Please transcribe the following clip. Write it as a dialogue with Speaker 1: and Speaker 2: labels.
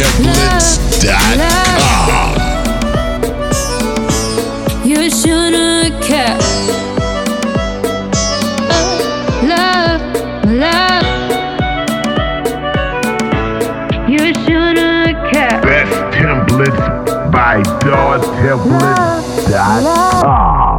Speaker 1: templates.com. You shouldn't care. Love, love. You shouldn't care.
Speaker 2: Templates by DawTemplates.com.